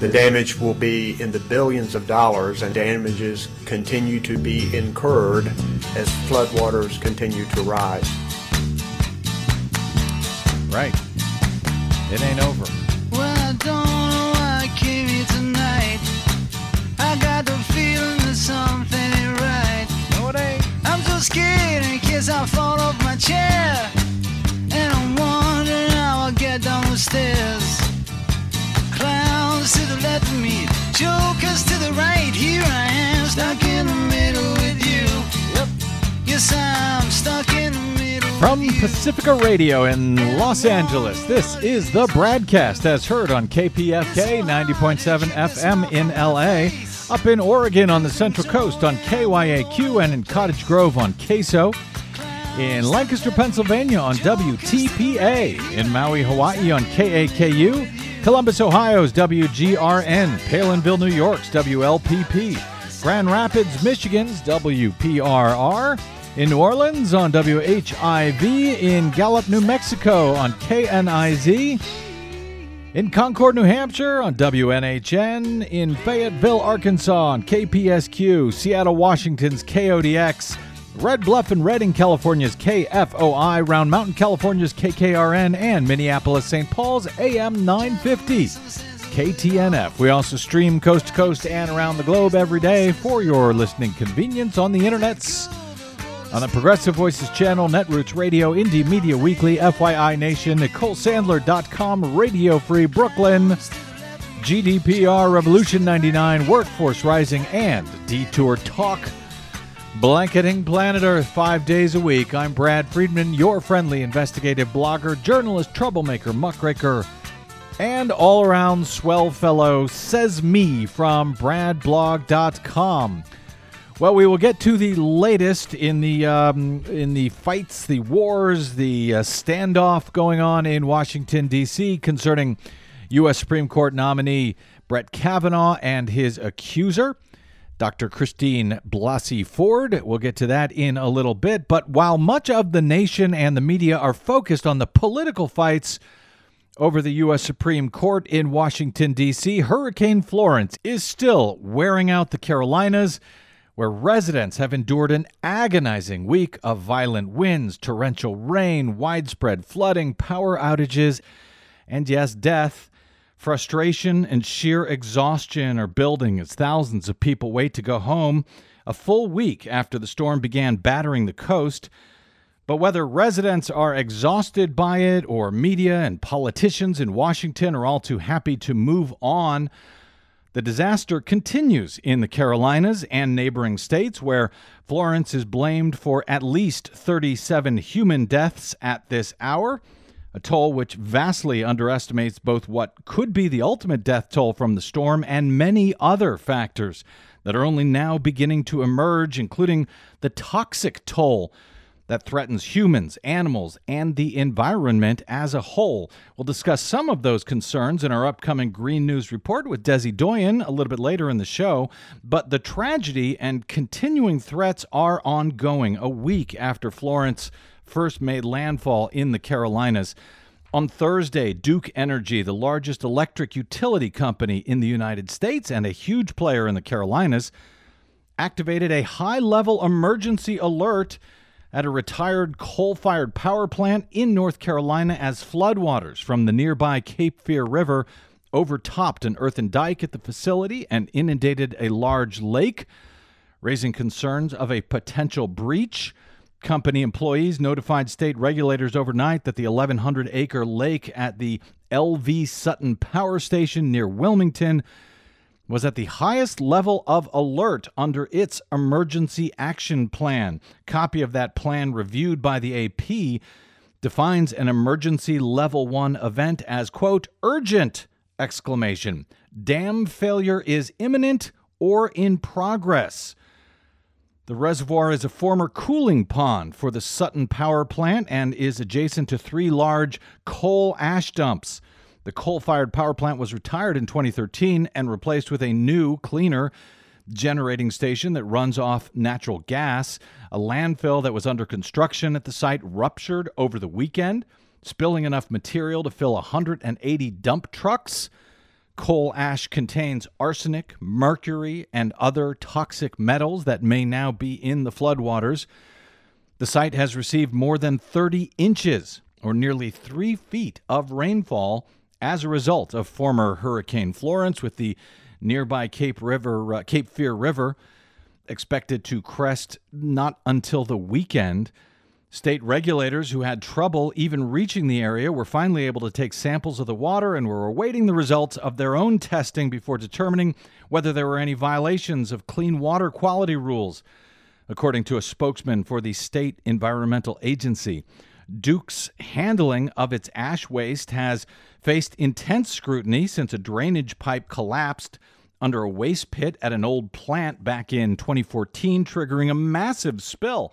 The damage will be in the billions of dollars, and damages continue to be incurred as floodwaters continue to rise. Right. It ain't over. Well, I don't know why I came here tonight. I got the feeling that something ain't right. No, it ain't. I'm so scared in case I fall off my chair. Jokers to the right. Here I am, stuck in the middle with you. Yep. Yes, I'm stuck in the middle. From. Pacifica Radio in Los Angeles, this is the BradCast as heard on KPFK 90.7 FM in LA, up in Oregon on the Central Coast on KYAQ, and in Cottage Grove on KSO, in Lancaster, Pennsylvania on WTPA, in Maui, Hawaii on KAKU, Columbus, Ohio's WGRN, Palenville, New York's WLPP, Grand Rapids, Michigan's WPRR, in New Orleans on WHIV, in Gallup, New Mexico on KNIZ, in Concord, New Hampshire on WNHN, in Fayetteville, Arkansas on KPSQ, Seattle, Washington's KODX, Red Bluff and Redding, California's KFOI, Round Mountain, California's KKRN, and Minneapolis, St. Paul's AM 950. KTNF. We also stream coast to coast and around the globe every day for your listening convenience on the internets. On the Progressive Voices channel, Netroots Radio, Indie Media Weekly, FYI Nation, NicoleSandler.com, Radio Free Brooklyn, GDPR, Revolution 99, Workforce Rising, and Detour Talk. Blanketing planet Earth five days a week. I'm Brad Friedman, your friendly investigative blogger, journalist, troublemaker, muckraker, and all around swell fellow, says me from bradblog.com. Well, we will get to the latest in the um, in the fights, the wars, the uh, standoff going on in Washington D.C. concerning U.S. Supreme Court nominee Brett Kavanaugh and his accuser, Dr. Christine Blasey Ford. We'll get to that in a little bit. But while much of the nation and the media are focused on the political fights over the U.S. Supreme Court in Washington, D.C., Hurricane Florence is still wearing out the Carolinas where residents have endured an agonizing week of violent winds, torrential rain, widespread flooding, power outages, and yes, death. Frustration and sheer exhaustion are building as thousands of people wait to go home a full week after the storm began battering the coast. But whether residents are exhausted by it or media and politicians in Washington are all too happy to move on, the disaster continues in the Carolinas and neighboring states, where Florence is blamed for at least 37 human deaths at this hour, a toll which vastly underestimates both what could be the ultimate death toll from the storm and many other factors that are only now beginning to emerge, including the toxic toll that threatens humans, animals, and the environment as a whole. We'll discuss some of those concerns in our upcoming Green News report with Desi Doyen a little bit later in the show. But the tragedy and continuing threats are ongoing a week after Florence first made landfall in the Carolinas. On Thursday, Duke Energy, the largest electric utility company in the United States and a huge player in the Carolinas, activated a high level emergency alert at a retired coal fired power plant in North Carolina as floodwaters from the nearby Cape Fear River overtopped an earthen dike at the facility and inundated a large lake, raising concerns of a potential breach. Company employees notified state regulators overnight that the 1,100 acre lake at the LV Sutton Power Station near Wilmington was at the highest level of alert under its emergency action plan. Copy of that plan reviewed by the AP defines an emergency level 1 event as quote urgent exclamation. Dam failure is imminent or in progress. The reservoir is a former cooling pond for the Sutton Power Plant and is adjacent to three large coal ash dumps. The coal fired power plant was retired in 2013 and replaced with a new, cleaner generating station that runs off natural gas. A landfill that was under construction at the site ruptured over the weekend, spilling enough material to fill 180 dump trucks. Coal ash contains arsenic, mercury, and other toxic metals that may now be in the floodwaters. The site has received more than 30 inches, or nearly three feet, of rainfall as a result of former Hurricane Florence, with the nearby Cape River, uh, Cape Fear River, expected to crest not until the weekend. State regulators who had trouble even reaching the area were finally able to take samples of the water and were awaiting the results of their own testing before determining whether there were any violations of clean water quality rules, according to a spokesman for the state environmental agency. Duke's handling of its ash waste has faced intense scrutiny since a drainage pipe collapsed under a waste pit at an old plant back in 2014, triggering a massive spill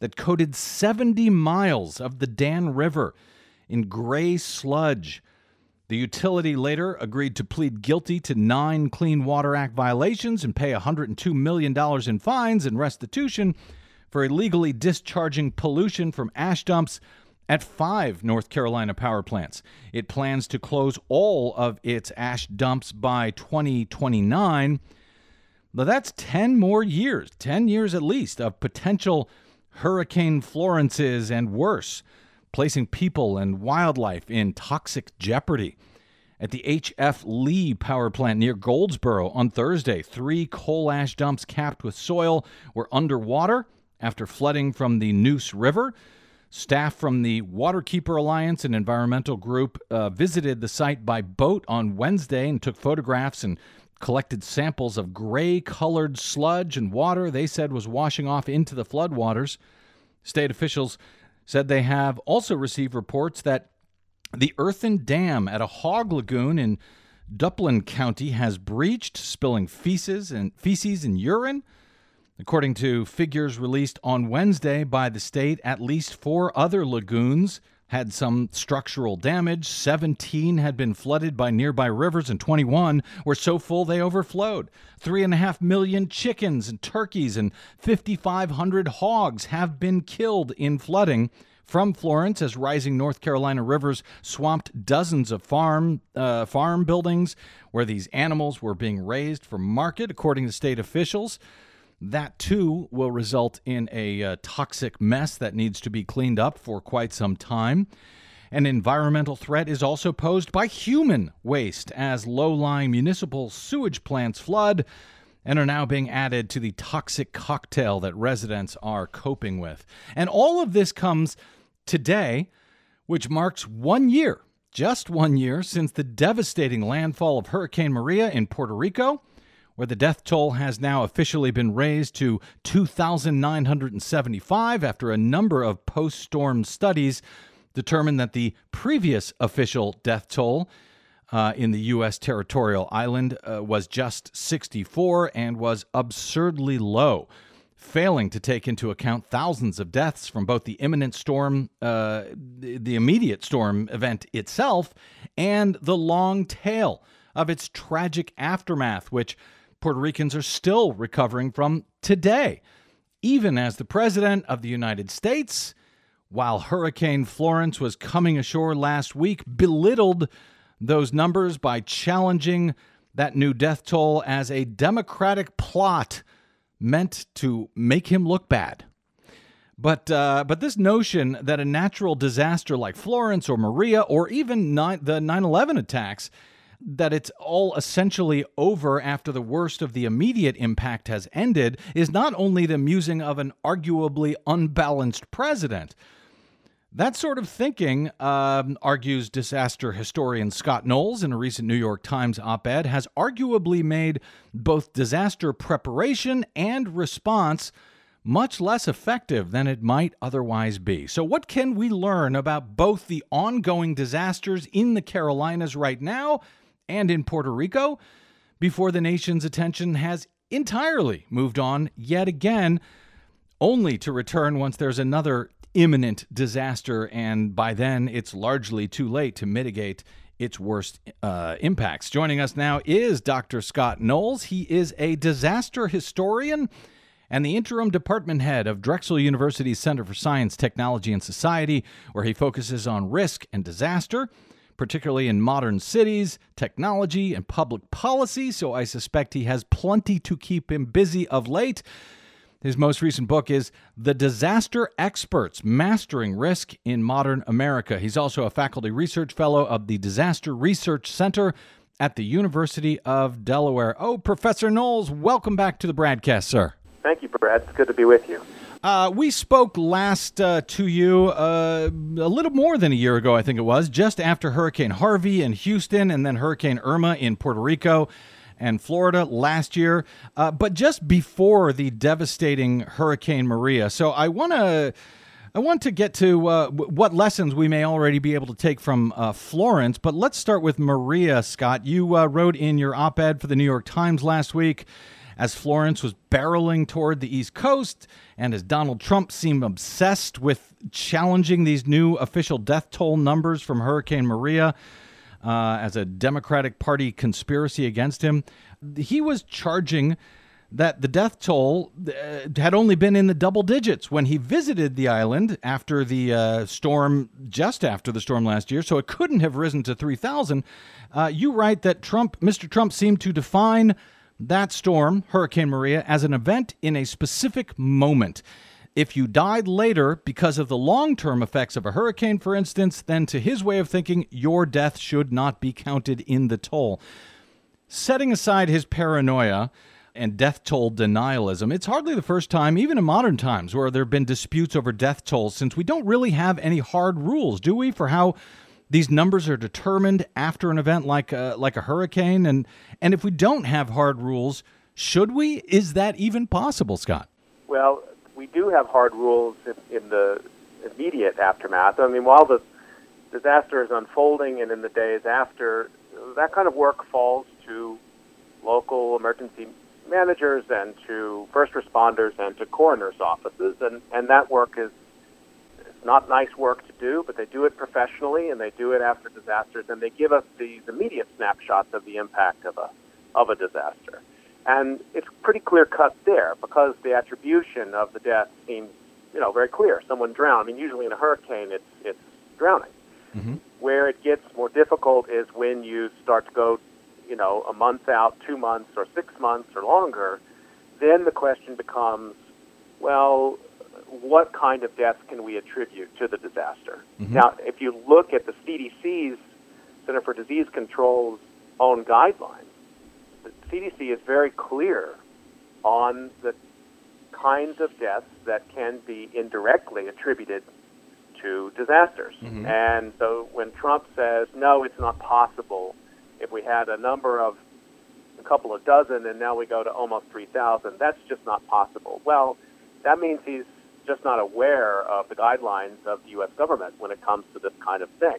that coated 70 miles of the Dan River in gray sludge. The utility later agreed to plead guilty to nine Clean Water Act violations and pay $102 million in fines and restitution for illegally discharging pollution from ash dumps at five North Carolina power plants. It plans to close all of its ash dumps by 2029. But that's 10 more years, 10 years at least, of potential Hurricane Florence's and worse, placing people and wildlife in toxic jeopardy. At the H.F. Lee power plant near Goldsboro on Thursday, three coal ash dumps capped with soil were underwater after flooding from the Neuse River. Staff from the Waterkeeper Alliance, an environmental group, uh, visited the site by boat on Wednesday and took photographs and collected samples of gray colored sludge and water they said was washing off into the floodwaters. State officials said they have also received reports that the earthen dam at a hog lagoon in Duplin County has breached, spilling feces and feces and urine. According to figures released on Wednesday by the state, at least four other lagoons had some structural damage. 17 had been flooded by nearby rivers, and 21 were so full they overflowed. Three and a half million chickens and turkeys and 5,500 hogs have been killed in flooding from Florence as rising North Carolina rivers swamped dozens of farm uh, farm buildings where these animals were being raised for market, according to state officials. That too will result in a uh, toxic mess that needs to be cleaned up for quite some time. An environmental threat is also posed by human waste as low lying municipal sewage plants flood and are now being added to the toxic cocktail that residents are coping with. And all of this comes today, which marks one year, just one year, since the devastating landfall of Hurricane Maria in Puerto Rico where the death toll has now officially been raised to 2,975 after a number of post storm studies determined that the previous official death toll uh, in the U.S. territorial island uh, was just 64 and was absurdly low, failing to take into account thousands of deaths from both the imminent storm, uh, the immediate storm event itself, and the long tail of its tragic aftermath, which Puerto Ricans are still recovering from today, even as the President of the United States, while Hurricane Florence was coming ashore last week, belittled those numbers by challenging that new death toll as a Democratic plot meant to make him look bad. But uh, but this notion that a natural disaster like Florence or Maria or even nine, the 9/11 attacks that it's all essentially over after the worst of the immediate impact has ended is not only the musing of an arguably unbalanced president. That sort of thinking, um, argues disaster historian Scott Knowles in a recent New York Times op ed, has arguably made both disaster preparation and response much less effective than it might otherwise be. So, what can we learn about both the ongoing disasters in the Carolinas right now and in Puerto Rico before the nation's attention has entirely moved on yet again, only to return once there's another imminent disaster, and by then it's largely too late to mitigate its worst uh, impacts. Joining us now is Dr. Scott Knowles. He is a disaster historian and the interim department head of Drexel University's Center for Science, Technology, and Society, where he focuses on risk and disaster particularly in modern cities, technology, and public policy, so I suspect he has plenty to keep him busy of late. His most recent book is The Disaster Experts Mastering Risk in Modern America. He's also a faculty research fellow of the Disaster Research Center at the University of Delaware. Oh, Professor Knowles, welcome back to the BradCast, sir. Thank you, Brad. It's good to be with you. Uh, we spoke last uh, to you uh, a little more than a year ago, I think it was, just after Hurricane Harvey in Houston and then Hurricane Irma in Puerto Rico and Florida last year, uh, but just before the devastating Hurricane Maria. So I want to. I want to get to uh, what lessons we may already be able to take from uh, Florence, but let's start with Maria, Scott. You uh, wrote in your op ed for the New York Times last week as Florence was barreling toward the East Coast, and as Donald Trump seemed obsessed with challenging these new official death toll numbers from Hurricane Maria uh, as a Democratic Party conspiracy against him. He was charging that the death toll uh, had only been in the double digits when he visited the island after the uh, storm, just after the storm last year, so it couldn't have risen to 3,000. Uh, you write that Trump, Mr. Trump seemed to define that storm, Hurricane Maria, as an event in a specific moment. If you died later because of the long term effects of a hurricane, for instance, then to his way of thinking, your death should not be counted in the toll. Setting aside his paranoia and death toll denialism, it's hardly the first time, even in modern times, where there have been disputes over death tolls, since we don't really have any hard rules, do we, for how these numbers are determined after an event like a, like a hurricane? And, and if we don't have hard rules, should we? Is that even possible, Scott? Well, we do have hard rules in, in the immediate aftermath. I mean, while the disaster is unfolding and in the days after, that kind of work falls to local emergency managers and to first responders and to coroners' offices, and, and that work is not nice work to do, but they do it professionally and they do it after disasters, and they give us these immediate snapshots of the impact of a of a disaster. And it's pretty clear cut there because the attribution of the death seems, you know, very clear. Someone drowned. I mean, usually in a hurricane, it's it's drowning. Mm-hmm. Where it gets more difficult is when you start to go, you know, a month out, two months, or six months, or longer. Then the question becomes, well, what kind of deaths can we attribute to the disaster? Mm-hmm. Now, if you look at the CDC's Center for Disease Control's own guidelines the CDC is very clear on the kinds of deaths that can be indirectly attributed to disasters. Mm-hmm. And so when Trump says, no, it's not possible, if we had a number of a couple of dozen and now we go to almost 3,000, that's just not possible. Well, that means he's just not aware of the guidelines of the U.S. government when it comes to this kind of thing.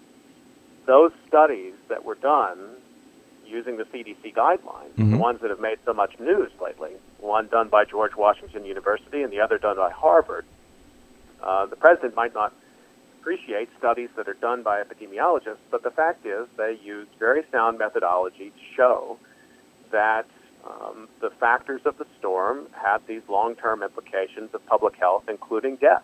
Those studies that were done using the CDC guidelines, mm-hmm. the ones that have made so much news lately, one done by George Washington University and the other done by Harvard. Uh, the president might not appreciate studies that are done by epidemiologists, but the fact is they use very sound methodology to show that um, the factors of the storm had these long-term implications of public health, including death.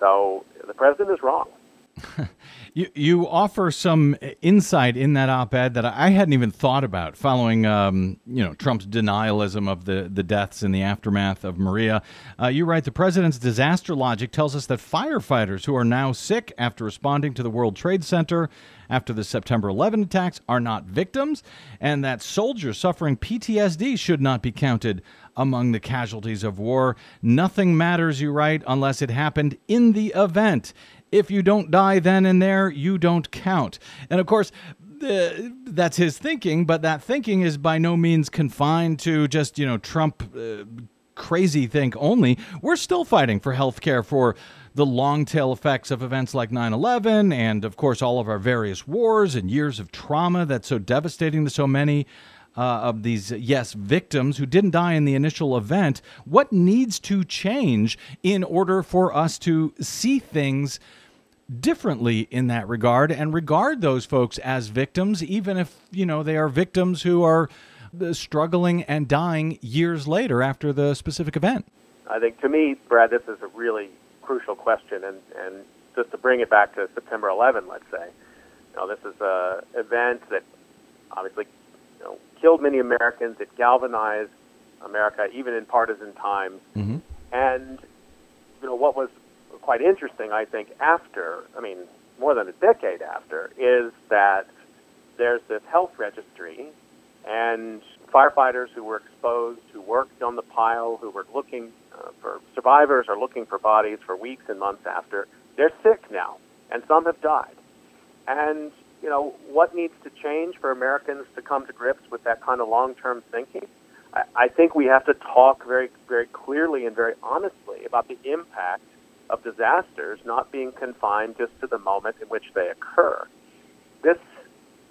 So the president is wrong. You, you offer some insight in that op-ed that I hadn't even thought about, following um, you know Trump's denialism of the, the deaths in the aftermath of Maria. Uh, you write the president's disaster logic tells us that firefighters who are now sick after responding to the World Trade Center after the September 11 attacks are not victims, and that soldiers suffering PTSD should not be counted among the casualties of war. Nothing matters, you write, unless it happened in the event. If you don't die then and there, you don't count. And of course, uh, that's his thinking, but that thinking is by no means confined to just, you know, Trump uh, crazy think only. We're still fighting for health care for the long tail effects of events like 9 11, and of course, all of our various wars and years of trauma that's so devastating to so many uh, of these, yes, victims who didn't die in the initial event, what needs to change in order for us to see things differently in that regard and regard those folks as victims, even if, you know, they are victims who are uh, struggling and dying years later after the specific event? I think to me, Brad, this is a really crucial question. And, and just to bring it back to September 11, let's say, You know, this is a event that obviously you know, killed many Americans. It galvanized America, even in partisan times. Mm-hmm. And you know what was quite interesting, I think, after I mean, more than a decade after, is that there's this health registry, and firefighters who were exposed, who worked on the pile, who were looking uh, for survivors or looking for bodies for weeks and months after, they're sick now, and some have died. And you know what needs to change for Americans to come to grips with that kind of long-term thinking? I, I think we have to talk very, very clearly and very honestly about the impact of disasters not being confined just to the moment in which they occur. This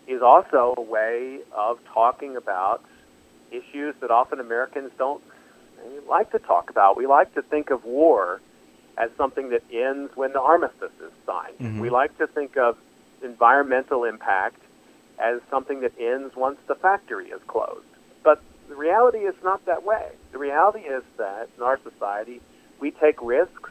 is also a way of talking about issues that often Americans don't like to talk about. We like to think of war as something that ends when the armistice is signed. Mhm. We like to think of environmental impact as something that ends once the factory is closed. But the reality is not that way. The reality is that in our society, we take risks,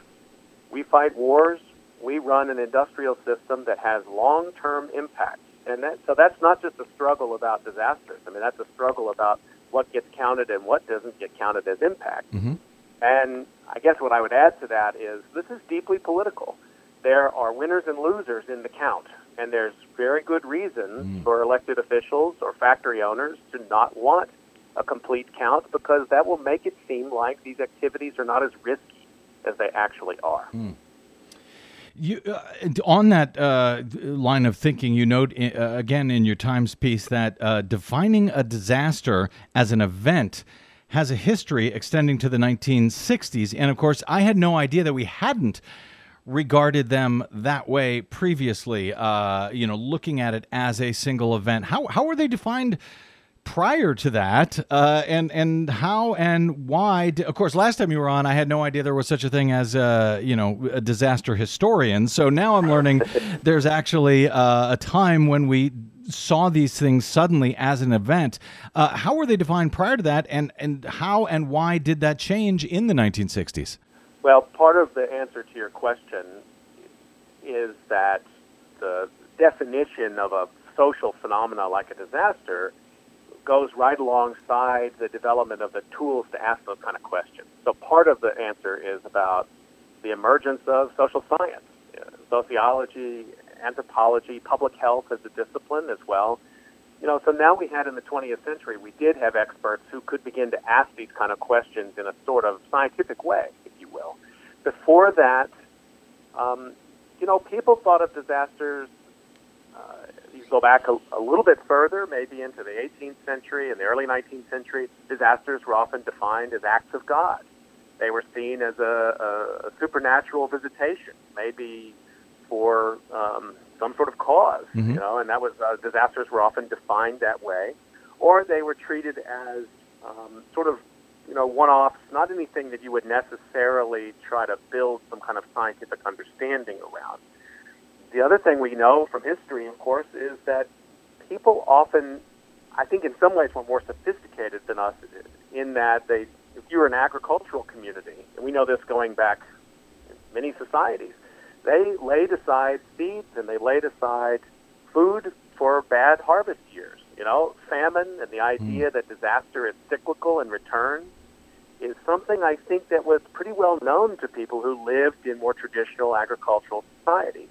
we fight wars, we run an industrial system that has long-term impact. And that, so that's not just a struggle about disasters. I mean, that's a struggle about what gets counted and what doesn't get counted as impact. Mm-hmm. And I guess what I would add to that is this is deeply political. There are winners and losers in the count, and there's very good reasons Mm. for elected officials or factory owners to not want a complete count because that will make it seem like these activities are not as risky as they actually are. You, uh, on that uh, line of thinking, you note uh, again in your Times piece that uh, defining a disaster as an event has a history extending to the 1960s. And of course, I had no idea that we hadn't regarded them that way previously, uh, you know, looking at it as a single event. How, how were they defined? Prior to that, uh, and and how and why? of course, last time you were on, I had no idea there was such a thing as uh, you know a disaster historian. So now I'm learning there's actually uh, a time when we saw these things suddenly as an event. Uh, how were they defined prior to that, and and how and why did that change in the 1960s? Well, part of the answer to your question is that the definition of a social phenomena like a disaster goes right alongside the development of the tools to ask those kind of questions. So part of the answer is about the emergence of social science, sociology, anthropology, public health as a discipline as well. You know, so now we had in the 20th century, we did have experts who could begin to ask these kind of questions in a sort of scientific way, if you will. Before that, um, you know, people thought of disasters go back a, a little bit further, maybe into the 18th century and the early 19th century, disasters were often defined as acts of God. They were seen as a, a, a supernatural visitation, maybe for um, some sort of because Mhm. you know, and that was uh, disasters were often defined that way, or they were treated as um, sort of you know one-offs, not anything that you would necessarily try to build some kind of scientific understanding around. The other thing we know from history, of course, is that people often, I think, in some ways, were more sophisticated than us in that they, if you were an agricultural community, and we know this going back in many societies, they laid aside seeds and they laid aside food for bad harvest years. You know, famine and the hmm. idea that disaster is cyclical and returns is something I think that was pretty well known to people who lived in more traditional agricultural societies.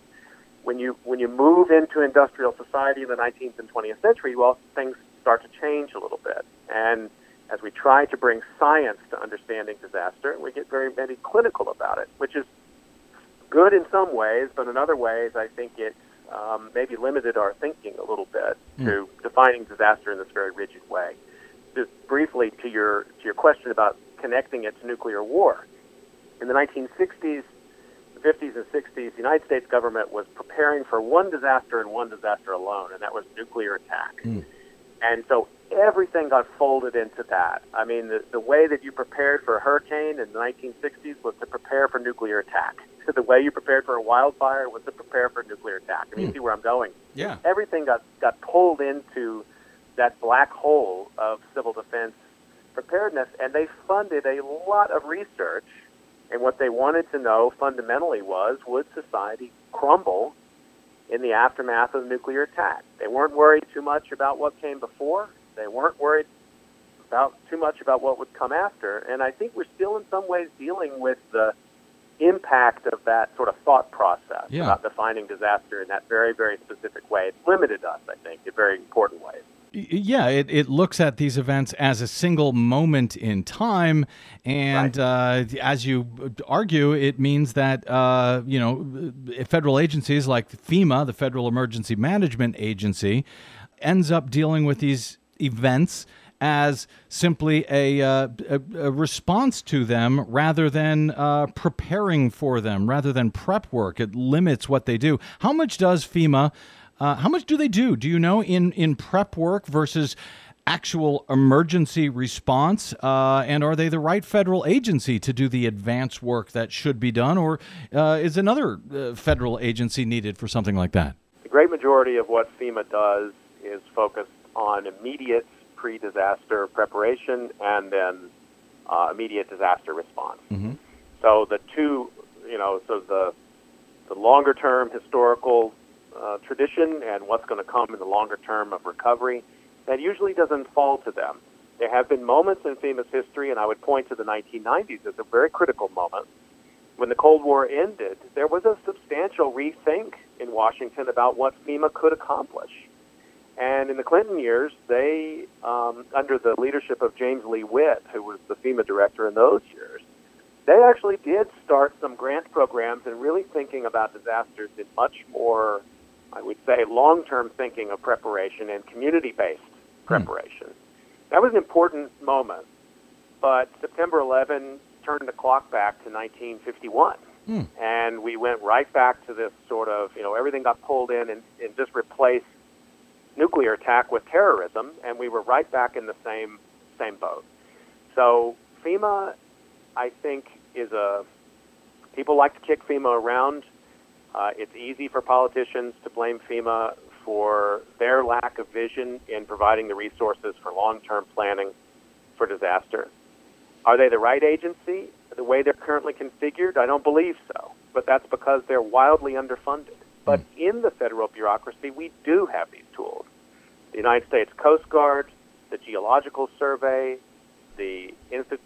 When you when you move into industrial society in the 19th and 20th century, well, things start to change a little bit. And as we try to bring science to understanding disaster, we get very very clinical about it, which is good in some ways, but in other ways, I think it um, maybe limited our thinking a little bit to defining disaster in this very rigid way. Just briefly to your to your question about connecting it to nuclear war, in the 1960s, the 50s, and 60s, the United States government was preparing for one disaster and one disaster alone, and that was nuclear attack. Hmm. And so everything got folded into that. I mean, the, the way that you prepared for a hurricane in the 1960s was to prepare for nuclear attack. So the way you prepared for a wildfire was to prepare for nuclear attack. I mean, you hmm. see where I'm going. Yeah. Everything got, got pulled into that black hole of civil defense preparedness, and they funded a lot of research. And what they wanted to know fundamentally was would society crumble in the aftermath of a nuclear attack. They weren't worried too much about what came before. They weren't worried about too much about what would come after. And I think we're still in some ways dealing with the impact of that sort of thought process Yeah. about defining disaster in that very, very specific way. It limited us, I think, in very important ways. Yeah, it, it looks at these events as a single moment in time, and uh, as you argue, it means that uh, you know federal agencies like FEMA, the Federal Emergency Management Agency, ends up dealing with these events as simply a, uh, a, a response to them rather than uh, preparing for them, rather than prep work. It limits what they do. How much does FEMA? Uh, how much do they do? Do you know in in prep work versus actual emergency response? Uh, and are they the right federal agency to do the advance work that should be done, or uh, is another uh, federal agency needed for something like that? The great majority of what FEMA does is focused on immediate pre disaster preparation and then uh, immediate disaster response. So the two, you know, so the, the longer term historical uh, tradition and what's going to come in the longer term of recovery, that usually doesn't fall to them. There have been moments in FEMA's history, and I would point to the 1990s as a very critical moment. When the Cold War ended, there was a substantial rethink in Washington about what FEMA could accomplish. And in the Clinton years, they, um, under the leadership of James Lee Witt, who was the FEMA director in those years, they actually did start some grant programs and really thinking about disasters in much more, I would say, long term thinking of preparation and community based hmm. preparation. That was an important moment. But September 11 turned the clock back to 1951. Hmm. And we went right back to this sort of, you know, everything got pulled in and, and just replaced nuclear attack with terrorism, and we were right back in the same same boat. So FEMA, I think, is a people like to kick FEMA around. Uh, it's easy for politicians to blame FEMA for their lack of vision in providing the resources for long-term planning for disaster. Are they the right agency? The way they're currently configured, I don't believe so. But that's because they're wildly underfunded. But in the federal bureaucracy, we do have these tools. The United States Coast Guard, the Geological Survey, the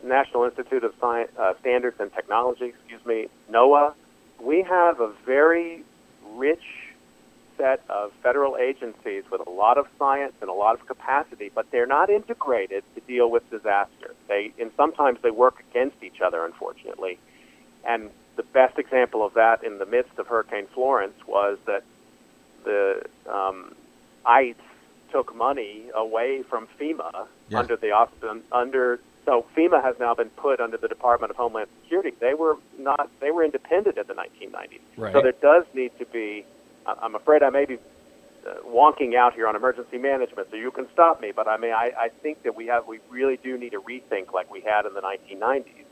National Institute of Science, uh, Standards and Technology, excuse me, NOAA. We have a very rich set of federal agencies with a lot of science and a lot of capacity, but they're not integrated to deal with disaster. They and sometimes they work against each other, unfortunately. And the best example of that in the midst of Hurricane Florence was that the um, ICE took money away from FEMA Yeah. under the under. So FEMA has now been put under the Department of Homeland Security. They were not. They were independent in the 1990s. Right. So there does need to be. I'm afraid I may be uh, wonking out here on emergency management, so you can stop me. But I mean, I, I think that we have. We really do need a rethink, like we had in the 1990s,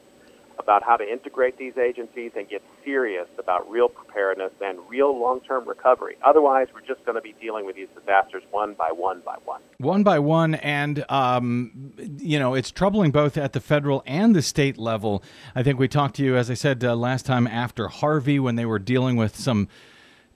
about how to integrate these agencies and get serious about real preparedness and real long-term recovery. Otherwise, we're just going to be dealing with these disasters one by one by one. one by one and um, you know it's troubling both at the federal and the state level i think we talked to you as i said uh, last time after harvey when they were dealing with some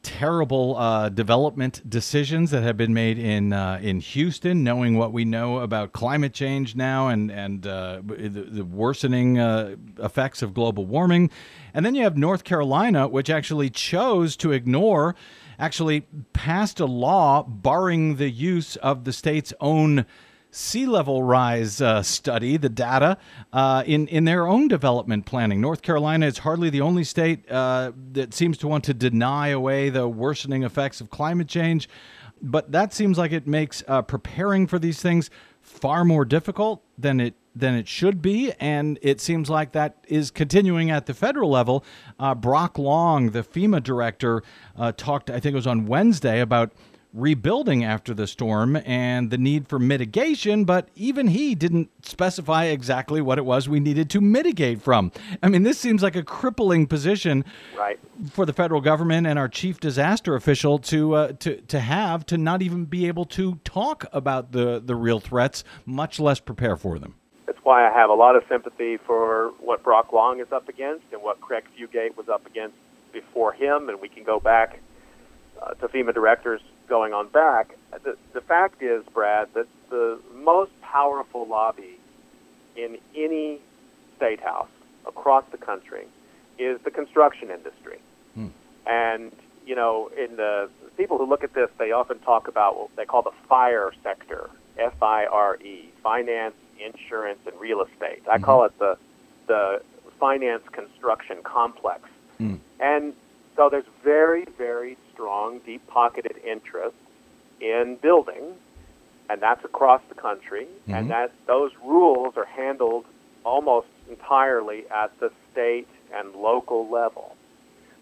terrible uh, development decisions that have been made in uh, in Houston, knowing what we know about climate change now and and uh, the, the worsening uh, effects of global warming, and then you have North Carolina, which actually chose to ignore, actually passed a law barring the use of the state's own sea level rise uh, study, the data, uh, in, in their own development planning. North Carolina is hardly the only state uh, that seems to want to deny away the worsening effects of climate change. But that seems like it makes uh, preparing for these things far more difficult than it than it should be, and it seems like that is continuing at the federal level. Uh, Brock Long, the FEMA director, uh, talked. I think it was on Wednesday about rebuilding after the storm and the need for mitigation, but even he didn't specify exactly what it was we needed to mitigate from. I mean, this seems like a crippling position Right. for the federal government and our chief disaster official to uh, to to have to not even be able to talk about the the real threats, much less prepare for them. That's why I have a lot of sympathy for what Brock Long is up against and what Craig Fugate was up against before him, and we can go back uh, to FEMA directors going on back. The, the fact is, Brad, that the most powerful lobby in any state house across the country is the construction industry. Hmm. And, you know, in the people who look at this, they often talk about what they call the fire sector, F I R E, finance, insurance, and real estate. I call it the, the finance construction complex. Hmm. And so there's very, very strong, deep pocketed interest in building, and that's across the country. Mhm. And that those rules are handled almost entirely at the state and local level.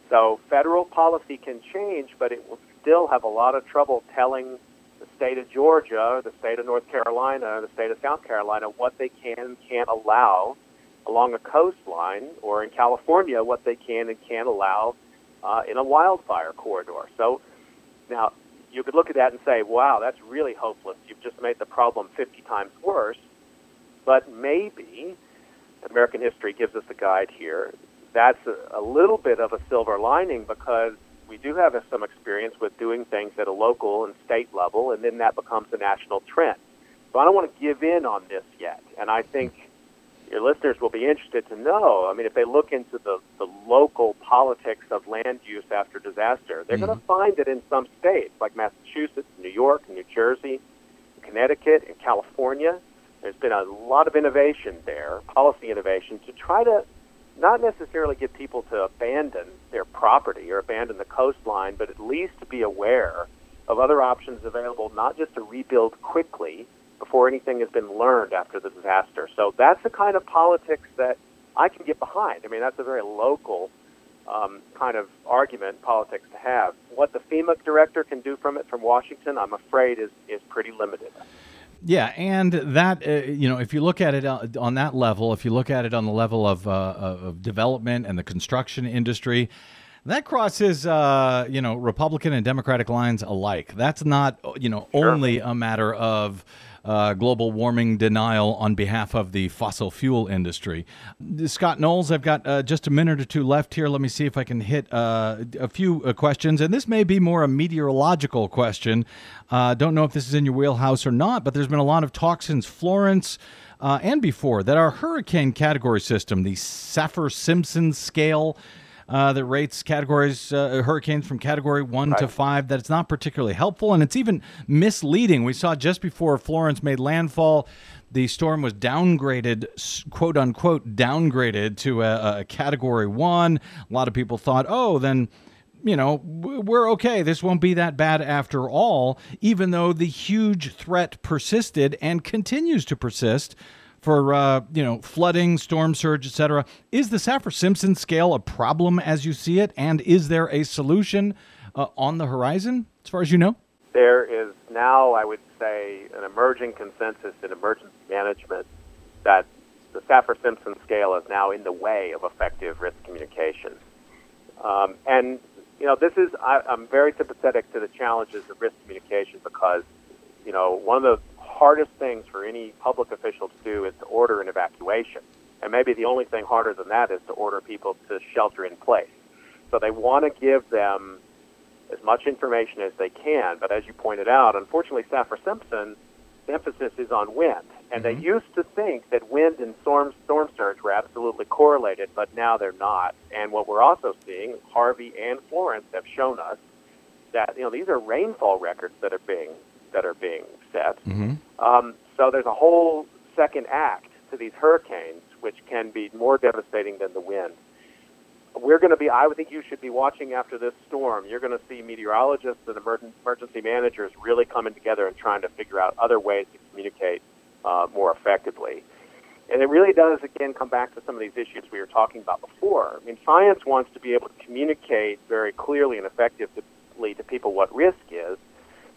So federal policy can change, but it will still have a lot of trouble telling the state of Georgia, or the state of North Carolina, or the state of South Carolina what they can and can't allow along a coastline, or in California what they can and can't allow uh, in a wildfire corridor. So now you could look at that and say, wow, that's really hopeless. You've just made the problem 50 times worse. But maybe, American history gives us a guide here, that's a, a little bit of a silver lining because we do have some experience with doing things at a local and state level, and then that becomes a national trend. So I don't want to give in on this yet. And I think your listeners will be interested to know. I mean, if they look into the, the local politics of land use after disaster, they're going to mm-hmm. find that in some states, like Massachusetts, New York, New Jersey, Connecticut, and California, there's been a lot of innovation there, policy innovation, to try to not necessarily get people to abandon their property or abandon the coastline, but at least to be aware of other options available, not just to rebuild quickly before anything has been learned after the disaster. So that's the kind of politics that I can get behind. I mean, that's a very local um, kind of argument politics to have. What the FEMA director can do from it from Washington, I'm afraid, is is pretty limited. Yeah, and that uh, you know, if you look at it uh, on that level, if you look at it on the level of uh, of development and the construction industry, that crosses uh, you know Republican and Democratic lines alike. That's not you know only a matter of. Uh, global warming denial on behalf of the fossil fuel industry. Scott Knowles, I've got uh, just a minute or two left here. Let me see if I can hit uh, a few uh, questions. And this may be more a meteorological question. Uh, don't know if this is in your wheelhouse or not, but there's been a lot of talk since Florence uh, and before that our hurricane category system, the Saffir Simpson scale, uh, that rates categories uh, hurricanes from category one to five that it's not particularly helpful and it's even misleading. We saw just before florence made landfall the storm was downgraded quote unquote downgraded to a, a category one. A lot of people thought oh then you know, we're okay. This won't be that bad after all, even though the huge threat persisted and continues to persist for uh, you know flooding, storm surge, etc. Is the Saffir Simpson scale a problem as you see it, and is there a solution uh, on the horizon, as far as you know? There is now, I would say, an emerging consensus in emergency management that the Saffir Simpson scale is now in the way of effective risk communication. Um, and, you know, this is, I, I'm very sympathetic to the challenges of risk communication because, you know, one of the hardest things for any public official to do is to order an evacuation. And maybe the only thing harder than that is to order people to shelter in place. So they want to give them as much information as they can. But as you pointed out, unfortunately, Saffir Simpson, the emphasis is on wind. And they mm-hmm. used to think that wind and storm, storm surge were absolutely correlated, but now they're not. And what we're also seeing, Harvey and Florence have shown us that you know these are rainfall records that are being that are being set. Um, so there's a whole second act to these hurricanes, which can be more devastating than the wind. We're going to be, I would think you should be watching after this storm. You're going to see meteorologists and emergency managers really coming together and trying to figure out other ways to communicate uh, more effectively. And it really does, again, come back to some of these issues we were talking about before. I mean, science wants to be able to communicate very clearly and effectively to people what risk is,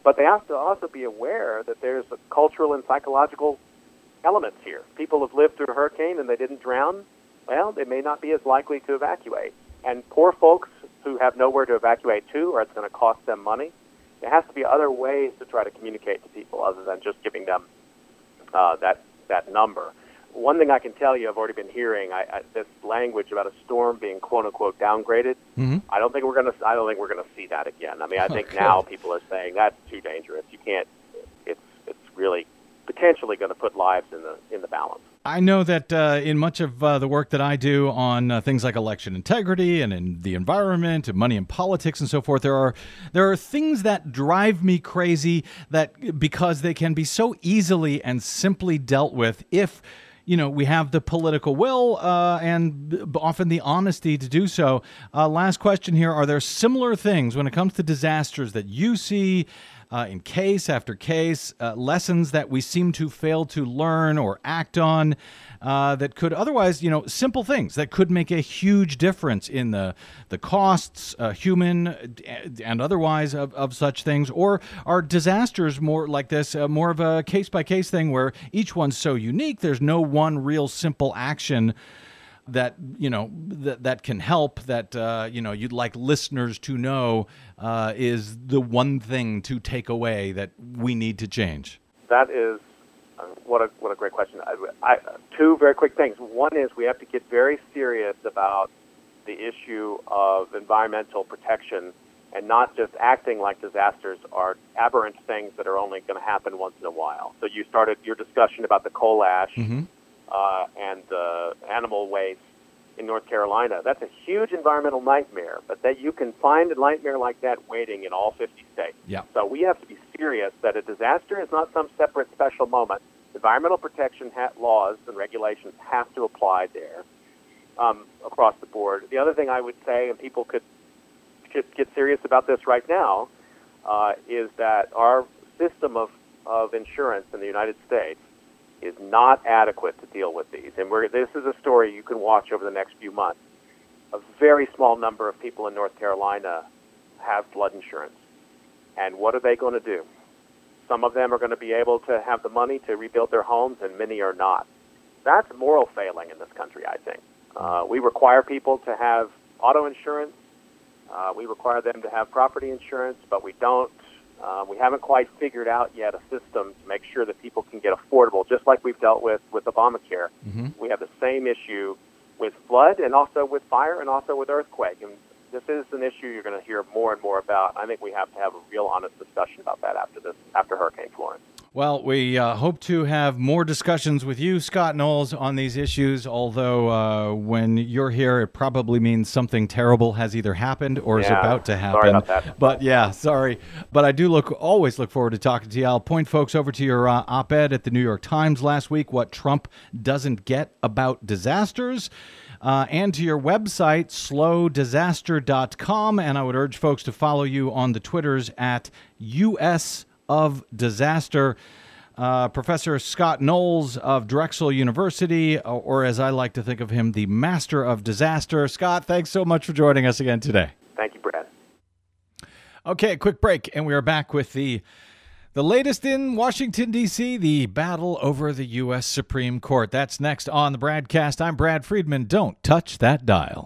but they have to also be aware that there's cultural and psychological elements here. People have lived through a hurricane and they didn't drown. Well, they may not be as likely to evacuate. And poor folks who have nowhere to evacuate to, or it's going to cost them money, there has to be other ways to try to communicate to people other than just giving them uh, that that number. One thing I can tell you, I've already been hearing I, I, this language about a storm being "quote unquote" downgraded. Mm-hmm. I don't think we're gonna. I don't think we're gonna see that again. I mean, I think Okay. now people are saying that's too dangerous. You can't. It's it's really potentially going to put lives in the in the balance. I know that uh, in much of uh, the work that I do on uh, things like election integrity and in the environment and money and politics and so forth, there are there are things that drive me crazy that because they can be so easily and simply dealt with if you know we have the political will uh, and often the honesty to do so. Uh, last question here: Are there similar things when it comes to disasters that you see? Uh, in case after case, uh, lessons that we seem to fail to learn or act on uh, that could otherwise, you know, simple things that could make a huge difference in the the costs, uh, human and otherwise, of, of such things, or are disasters more like this, uh, more of a case by case thing where each one's so unique. There's no one real simple action that you know that that can help that uh, you know you'd like listeners to know uh, is the one thing to take away that we need to change. That is uh, what a what a great question. I, I, two very quick things. One is we have to get very serious about the issue of environmental protection and not just acting like disasters are aberrant things that are only going to happen once in a while. So you started your discussion about the coal ash Mm-hmm. Uh, and uh, animal waste in North Carolina. That's a huge environmental nightmare, but that you can find a nightmare like that waiting in all 50 states. Yeah. So we have to be serious that a disaster is not some separate special moment. Environmental protection ha- laws and regulations have to apply there um, across the board. The other thing I would say, and people could get, get serious about this right now, uh, is that our system of, of insurance in the United States is not adequate to deal with these. And this is a story you can watch over the next few months. A very small number of people in North Carolina have flood insurance. And what are they going to do? Some of them are going to be able to have the money to rebuild their homes, and many are not. That's moral failing in this country, I think. Uh, we require people to have auto insurance. Uh, we require them to have property insurance, but we don't. Uh, we haven't quite figured out yet a system to make sure that people can get affordable, just like we've dealt with with Obamacare. Mm-hmm. We have the same issue with flood and also with fire and also with earthquake. And this is an issue you're going to hear more and more about. I think we have to have a real honest discussion about that after this, after Hurricane Florence. Well, we uh, hope to have more discussions with you, Scott Knowles, on these issues. Although, uh, when you're here, it probably means something terrible has either happened or is about to happen. about. But yeah, sorry. But I do look always look forward to talking to you. I'll point folks over to your uh, op-ed at the New York Times last week. What Trump doesn't get about disasters. Uh, and to your website, slowdisaster.com. And I would urge folks to follow you on the Twitters at US of Disaster. Uh, Professor Scott Knowles of Drexel University, or, or as I like to think of him, the Master of Disaster. Scott, thanks so much for joining us again today. Thank you, Brad. Okay, quick break, and we are back with the the latest in Washington D.C. The battle over the U.S. Supreme Court. That's next on the BradCast. I'm Brad Friedman. Don't touch that dial.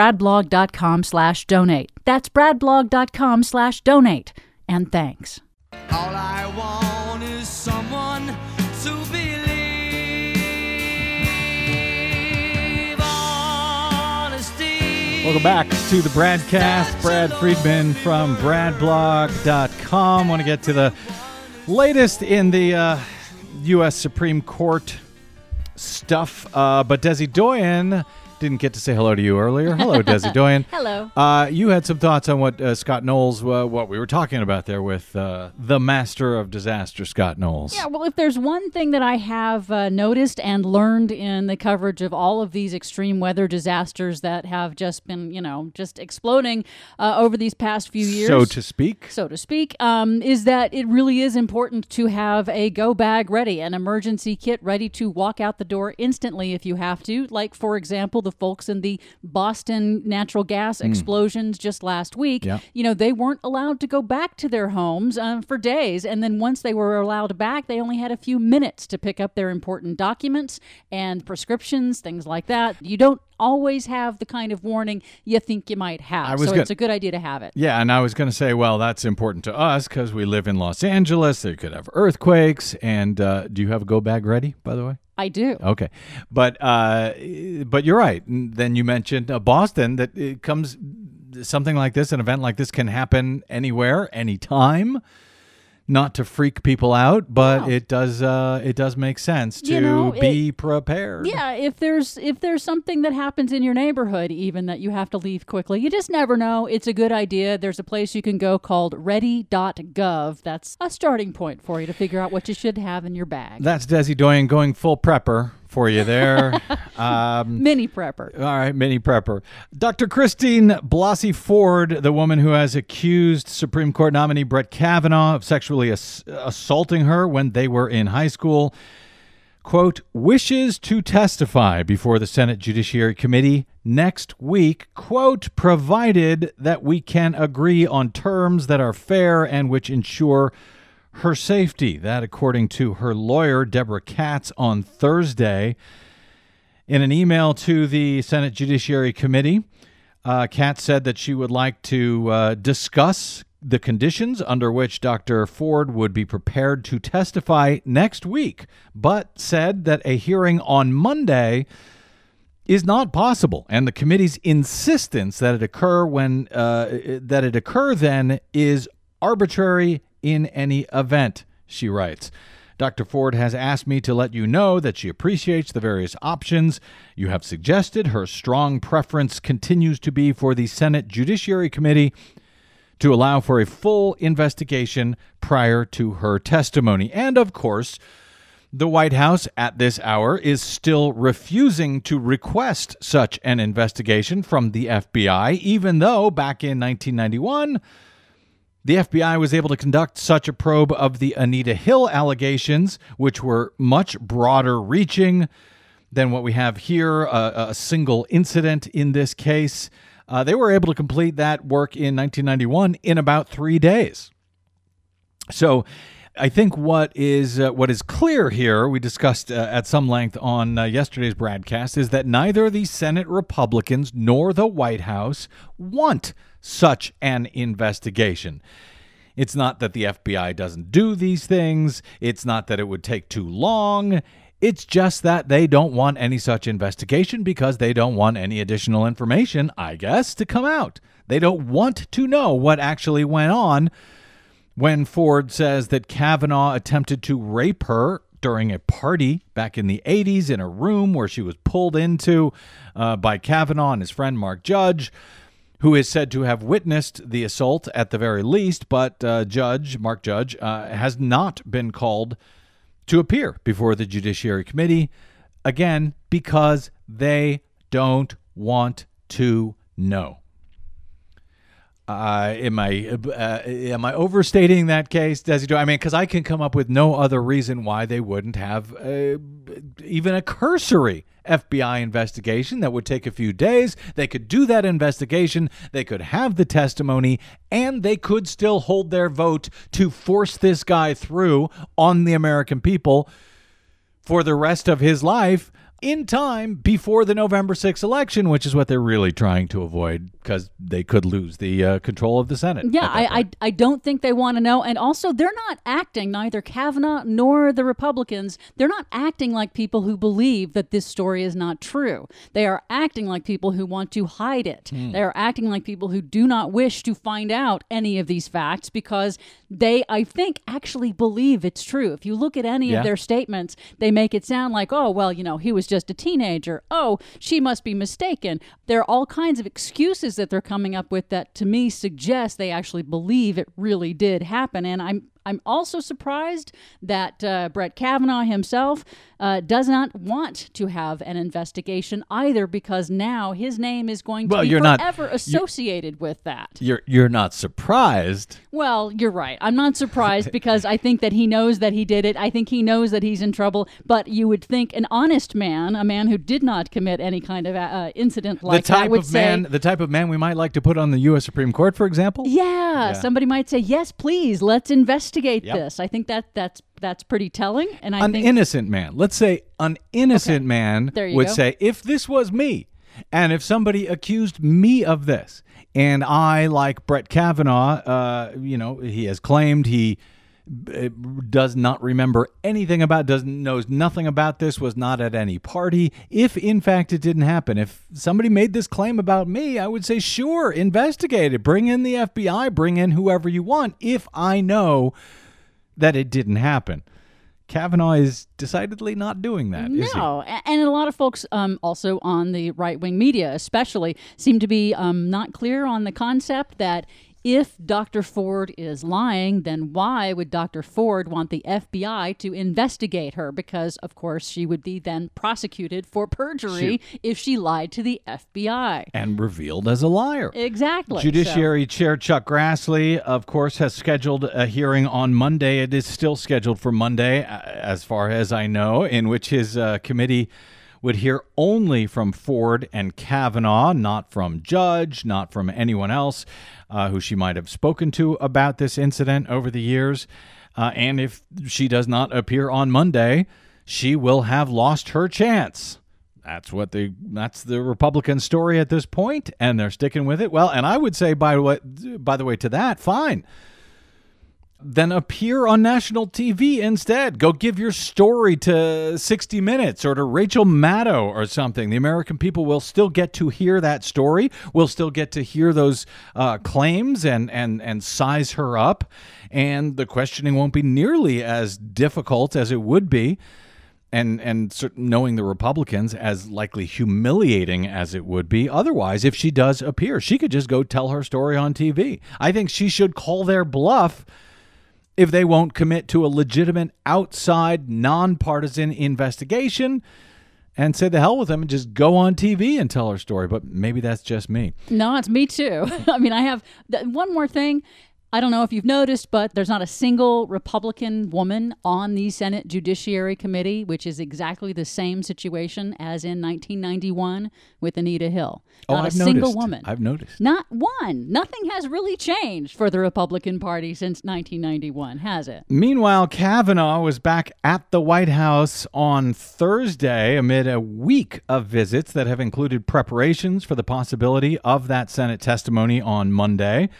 bradblog.com slash donate. That's bradblog.com slash donate. And thanks. All I want is someone to believe. Honesty. Welcome back to the Bradcast. Brad Friedman from bradblog.com. Want to get to the latest in the uh, U.S. Supreme Court stuff. Uh, but Desi Doyen Didn't get to say hello to you earlier. Hello, Desi Doyen. Hello. Uh, you had some thoughts on what uh, Scott Knowles, uh, what we were talking about there with uh, the master of disaster, Scott Knowles. Yeah, well, if there's one thing that I have uh, noticed and learned in the coverage of all of these extreme weather disasters that have just been, you know, just exploding uh, over these past few years, so to speak. so to speak, um, is that it really is important to have a go bag ready, an emergency kit ready to walk out the door instantly if you have to. Like, for example, the folks in the Boston natural gas explosions just last week, Yeah. you know, they weren't allowed to go back to their homes uh, for days. And then once they were allowed back, they only had a few minutes to pick up their important documents and prescriptions, things like that. You don't always have the kind of warning you think you might have. So gonna- it's a good idea to have it. Yeah, and I was going to say, well, that's important to us because we live in Los Angeles. They could have earthquakes. And uh, do you have a go bag ready, by the way? I do. Okay, but uh, but you're right. Then you mentioned uh, Boston. That it comes something like this, an event like this, can happen anywhere, anytime. Not to freak people out, but No. it does. Uh, it does make sense to You know, be prepared. Yeah, if there's if there's something that happens in your neighborhood even that you have to leave quickly, you just never know. It's a good idea. There's a place you can go called ready.gov. That's a starting point for you to figure out what you should have in your bag. That's Desi Doyen going full prepper for you there. um, Mini prepper. All right, mini prepper. Dr. Christine Blasey Ford, the woman who has accused Supreme Court nominee Brett Kavanaugh of sexually ass- assaulting her when they were in high school, quote, wishes to testify before the Senate Judiciary Committee next week, quote, provided that we can agree on terms that are fair and which ensure her safety. That, according to her lawyer, Deborah Katz, on Thursday. In an email to the Senate Judiciary Committee, uh, Katz said that she would like to uh, discuss the conditions under which Dr. Ford would be prepared to testify next week, but said that a hearing on Monday is not possible, and the committee's insistence that it occur when uh, that it occur then is arbitrary in any event. She writes. Dr. Ford has asked me to let you know that she appreciates the various options you have suggested. Her strong preference continues to be for the Senate Judiciary Committee to allow for a full investigation prior to her testimony. And of course, the White House at this hour is still refusing to request such an investigation from the FBI, even though back in 1991, the FBI was able to conduct such a probe of the Anita Hill allegations, which were much broader reaching than what we have here, a, a single incident in this case. Uh, they were able to complete that work in 1991 in about three days. So, I think what is uh, what is clear here, we discussed uh, at some length on uh, yesterday's BradCast, is that neither the Senate Republicans nor the White House want such an investigation. It's not that the FBI doesn't do these things. It's not that it would take too long. It's just that they don't want any such investigation because they don't want any additional information, I guess, to come out. They don't want to know what actually went on when Ford says that Kavanaugh attempted to rape her during a party back in the 80s in a room where she was pulled into uh, by Kavanaugh and his friend Mark Judge, who is said to have witnessed the assault at the very least, but uh, Judge Mark Judge uh, has not been called to appear before the Judiciary Committee again because they don't want to know. Uh, am I uh, am I overstating that case, Desi? I mean, because I can come up with no other reason why they wouldn't have uh, even a cursory FBI investigation that would take a few days. They could do that investigation. They could have the testimony, and they could still hold their vote to force this guy through on the American people for the rest of his life in time before the November 6th election, which is what they're really trying to avoid because they could lose the uh, control of the Senate. Yeah, I, I. I don't think they want to know. And also, they're not acting, neither Kavanaugh nor the Republicans, they're not acting like people who believe that this story is not true. They are acting like people who want to hide it. Hmm. They are acting like people who do not wish to find out any of these facts because they, I think, actually believe it's true. If you look at any Yeah. of their statements, they make it sound like, oh, well, you know, he was just a teenager. Oh, she must be mistaken. There are all kinds of excuses that they're coming up with that to me suggest they actually believe it really did happen. And I'm I'm also surprised that uh, Brett Kavanaugh himself uh, does not want to have an investigation either, because now his name is going to Well, be you're not- forever associated with that. You're you're not surprised. Well, you're right. I'm not surprised because I think that he knows that he did it. I think he knows that he's in trouble. But you would think an honest man, a man who did not commit any kind of uh, incident like the that, type would of say, man, the type of man we might like to put on the U.S. Supreme Court, for example. Yeah, somebody might say, "Yes, please, let's investigate Yep. this." I think that that's that's pretty telling, and I an think innocent man. Let's say an innocent man would go. say, if this was me, and if somebody accused me of this, and I, like Brett Kavanaugh, uh, you know, he has claimed he does not remember anything about, doesn't knows nothing about this, was not at any party. If in fact it didn't happen, if somebody made this claim about me, I would say, sure, investigate it, bring in the FBI, bring in whoever you want. If I know that it didn't happen. Kavanaugh is decidedly not doing that. No, and a lot of folks, um, also on the right wing media, especially, seem to be um, not clear on the concept that if Dr. Ford is lying, then why would Dr. Ford want the FBI to investigate her? Because, of course, she would be then prosecuted for perjury if she lied to the FBI. And revealed as a liar. Exactly. Judiciary Chair Chuck Grassley, of course, has scheduled a hearing on Monday. It is still scheduled for Monday, as far as I know, in which his uh, committee would hear only from Ford and Kavanaugh, not from Judge, not from anyone else uh, who she might have spoken to about this incident over the years. Uh, and if she does not appear on Monday, she will have lost her chance. That's what the that's the Republican story at this point, and they're sticking with it. Well, and I would say by what by the way to that, fine. Then appear on national TV instead. Go give your story to 60 Minutes or to Rachel Maddow or something. The American people will still get to hear that story. We'll still get to hear those uh, claims and and and size her up, and the questioning won't be nearly as difficult as it would be and and knowing the Republicans as likely humiliating as it would be otherwise if she does appear she could just go tell her story on TV I think she should call their bluff if they won't commit to a legitimate outside nonpartisan investigation and say the hell with them and just go on TV and tell her story but maybe that's just me No, it's me too. I mean, I have th- one more thing. I don't know if you've noticed, but there's not a single Republican woman on the Senate Judiciary Committee, which is exactly the same situation as in 1991 with Anita Hill. oh not I've a single woman. I've noticed Not one. Nothing has really changed for the Republican Party since 1991, has it? Meanwhile, Kavanaugh was back at the White House on Thursday amid a week of visits that have included preparations for the possibility of that Senate testimony on Monday.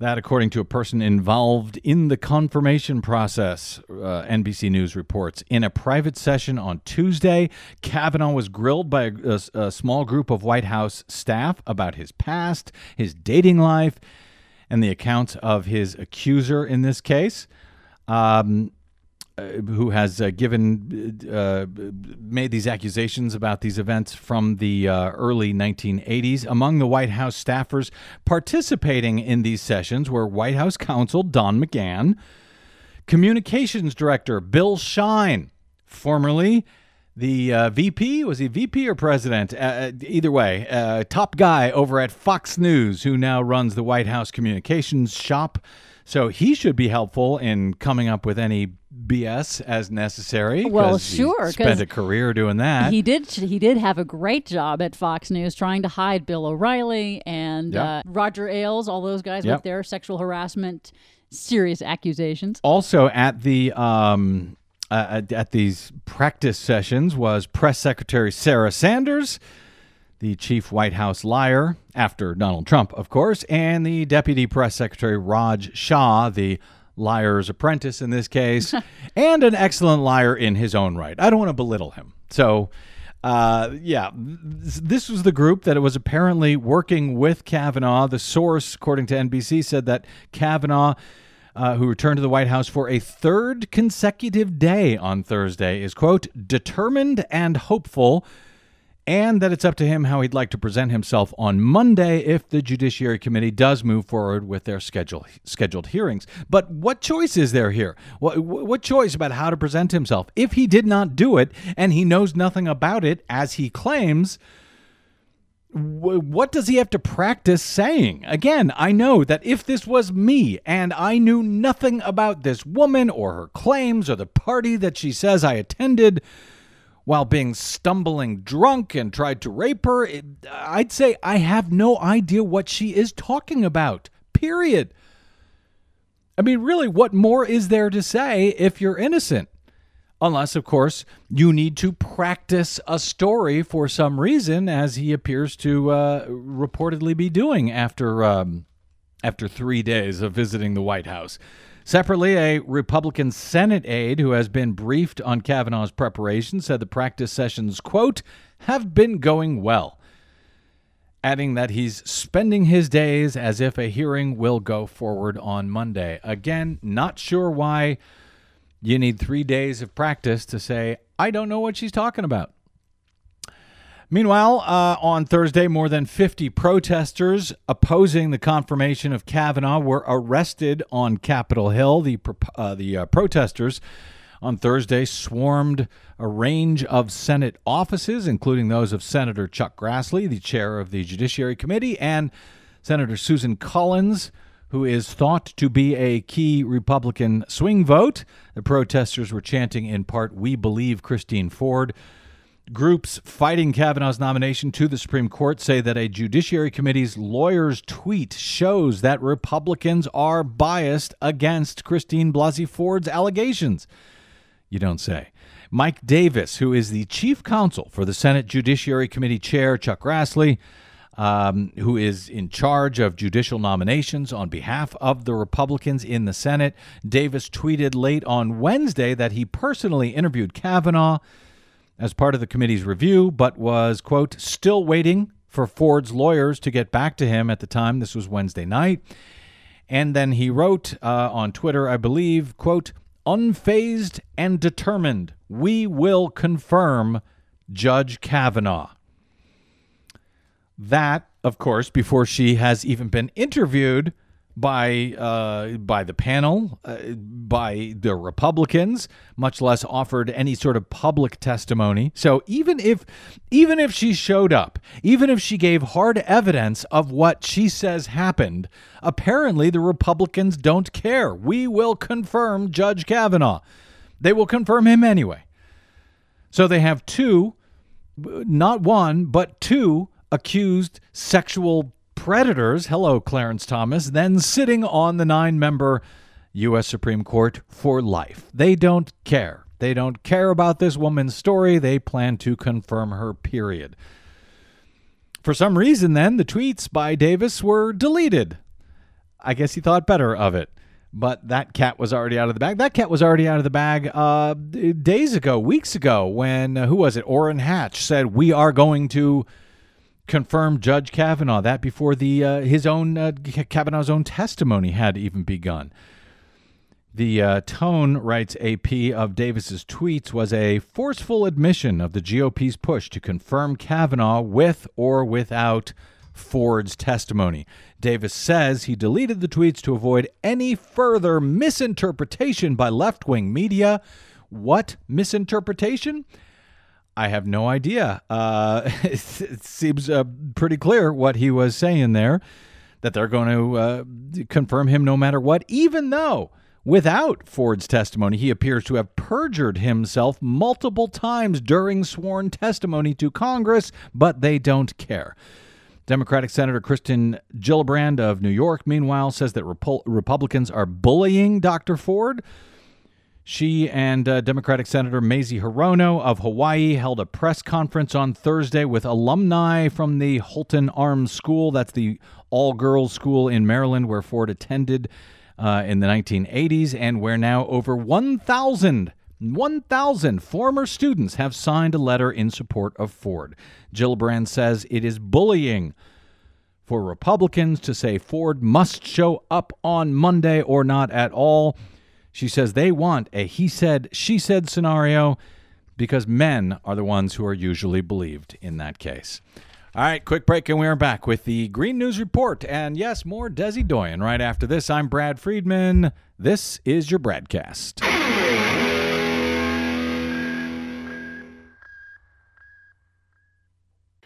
That, according to a person involved in the confirmation process, uh, NBC News reports. In a private session on Tuesday, Kavanaugh was grilled by a, a- a small group of White House staff about his past, his dating life, and the accounts of his accuser in this case. Um, who has uh, given uh, made these accusations about these events from the uh, early 1980s. Among the White House staffers participating in these sessions were White House counsel Don McGahn, communications director Bill Shine, formerly the uh, VP was he VP or president? Uh, either way, uh, top guy over at Fox News, who now runs the White House communications shop. So he should be helpful in coming up with any BS as necessary. Well, he spent a career doing that. He did. He did have a great job at Fox News, trying to hide Bill O'Reilly and Yep. uh, Roger Ailes, all those guys Yep. with their sexual harassment, serious accusations. also at the um, uh, at, at these practice sessions was press secretary Sarah Sanders, the chief White House liar after Donald Trump, of course, and the deputy press secretary Raj Shah, the liar's apprentice in this case, and an excellent liar in his own right. I don't want to belittle him. So, uh, yeah, this was the group that was apparently working with Kavanaugh. The source, according to NBC, said that Kavanaugh uh, who returned to the White House for a third consecutive day on Thursday, is, quote, determined and hopeful, and that it's up to him how he'd like to present himself on Monday if the Judiciary Committee does move forward with their schedule, scheduled hearings. But what choice is there here? What, what choice about how to present himself? If he did not do it and he knows nothing about it, as he claims, what does he have to practice saying? Again, I know that if this was me and I knew nothing about this woman or her claims or the party that she says I attended while being stumbling drunk and tried to rape her, it, I'd say I have no idea what she is talking about. Period. I mean, really, what more is there to say if you're innocent? Unless, of course, you need to practice a story for some reason, as he appears to uh, reportedly be doing after um, after three days of visiting the White House. Separately, a Republican Senate aide who has been briefed on Kavanaugh's preparation said the practice sessions, quote, have been going well, adding that he's spending his days as if a hearing will go forward on Monday. Again, not sure why you need three days of practice to say, I don't know what she's talking about. Meanwhile, uh, on Thursday, more than 50 protesters opposing the confirmation of Kavanaugh were arrested on Capitol Hill. The, uh, the uh, protesters on Thursday swarmed a range of Senate offices, including those of Senator Chuck Grassley, the chair of the Judiciary Committee, and Senator Susan Collins, who is thought to be a key Republican swing vote. The protesters were chanting in part, We believe Christine Ford. Groups fighting Kavanaugh's nomination to the Supreme Court say that a Judiciary Committee's lawyer's tweet shows that Republicans are biased against Christine Blasey Ford's allegations. You don't say. Mike Davis, who is the chief counsel for the Senate Judiciary Committee Chair Chuck Grassley, um, who is in charge of judicial nominations on behalf of the Republicans in the Senate. Davis tweeted late on Wednesday that he personally interviewed Kavanaugh as part of the committee's review, but was, quote, still waiting for Ford's lawyers to get back to him at the time. This was Wednesday night. And then he wrote uh, on Twitter, I believe, quote, unfazed and determined, we will confirm Judge Kavanaugh. That, of course, before she has even been interviewed by uh, by the panel, uh, by the Republicans, much less offered any sort of public testimony. So even if even if she showed up, even if she gave hard evidence of what she says happened, apparently the Republicans don't care. We will confirm Judge Kavanaugh. They will confirm him anyway. So they have two, not one, but two accused sexual predators, hello, Clarence Thomas, then sitting on the nine member U.S. Supreme Court for life. They don't care. They don't care about this woman's story. They plan to confirm her, period. For some reason, then, the tweets by Davis were deleted. I guess he thought better of it. But that cat was already out of the bag. That cat was already out of the bag uh, days ago, weeks ago, when, uh, who was it? Orrin Hatch said, We are going to confirmed Judge Kavanaugh. That before the uh, his own uh, Kavanaugh's own testimony had even begun. The uh, tone, writes AP, of Davis's tweets was a forceful admission of the GOP's push to confirm Kavanaugh with or without Ford's testimony. Davis says he deleted the tweets to avoid any further misinterpretation by left wing media. What misinterpretation? I have no idea. Uh, it, seems uh, pretty clear what he was saying there that they're going to uh, confirm him no matter what, even though without Ford's testimony, he appears to have perjured himself multiple times during sworn testimony to Congress, but they don't care. Democratic Senator Kirsten Gillibrand of New York, meanwhile, says that Repu- Republicans are bullying Dr. Ford. She and uh, Democratic Senator Mazie Hirono of Hawaii held a press conference on Thursday with alumni from the Holton Arms School. That's the all girls school in Maryland where Ford attended uh, in the 1980s, and where now over 1,000 1,000 former students have signed a letter in support of Ford. Gillibrand says it is bullying for Republicans to say Ford must show up on Monday or not at all. She says they want a he said, she said scenario because men are the ones who are usually believed in that case. All right, quick break, and we are back with the Green News Report. And yes, more Desi Doyen right after this. I'm Brad Friedman. This is your BradCast.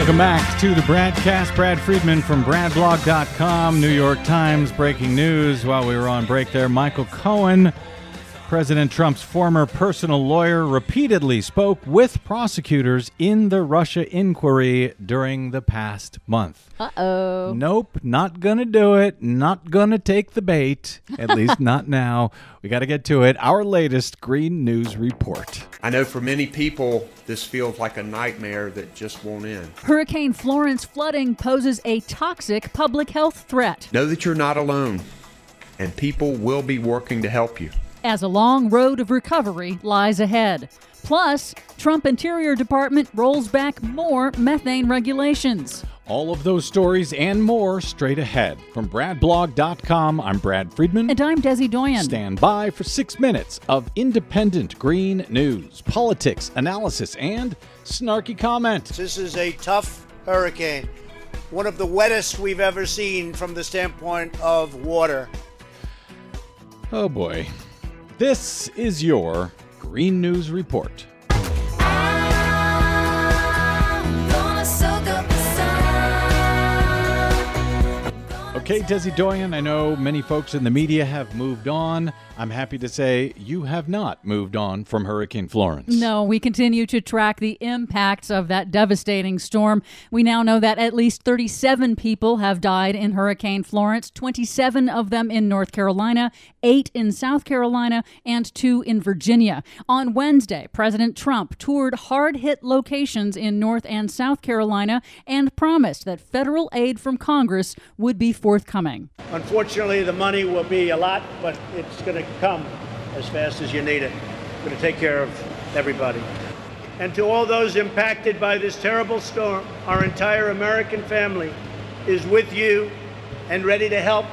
Welcome back to the Bradcast. Brad Friedman from BradBlog.com, New York Times breaking news. While we were on break there, Michael Cohen, President Trump's former personal lawyer, repeatedly spoke with prosecutors in the Russia inquiry during the past month. Uh oh. Nope, not gonna do it. Not gonna take the bait. At least not now. We got to get to it. Our latest Green News Report. I know for many people, this feels like a nightmare that just won't end. Hurricane Florence flooding poses a toxic public health threat. Know that you're not alone, and people will be working to help you. As a long road of recovery lies ahead. Plus, Trump Interior Department rolls back more methane regulations. All of those stories and more straight ahead. From BradBlog.com, I'm Brad Friedman. And I'm Desi Doyen. Stand by for six minutes of independent green news, politics, analysis, and snarky comment. This is a tough hurricane, one of the wettest we've ever seen from the standpoint of water. Oh boy. This is your Green News Report. Okay, Desi Doyen, I know many folks in the media have moved on. I'm happy to say you have not moved on from Hurricane Florence. No, we continue to track the impacts of that devastating storm. We now know that at least 37 people have died in Hurricane Florence, 27 of them in North Carolina, 8 in South Carolina, and 2 in Virginia. On Wednesday, President Trump toured hard hit locations in North and South Carolina and promised that federal aid from Congress would be forthcoming. Unfortunately, the money will be a lot, but it's going to come as fast as you need it. Going to take care of everybody. And to all those impacted by this terrible storm, our entire American family is with you and ready to help,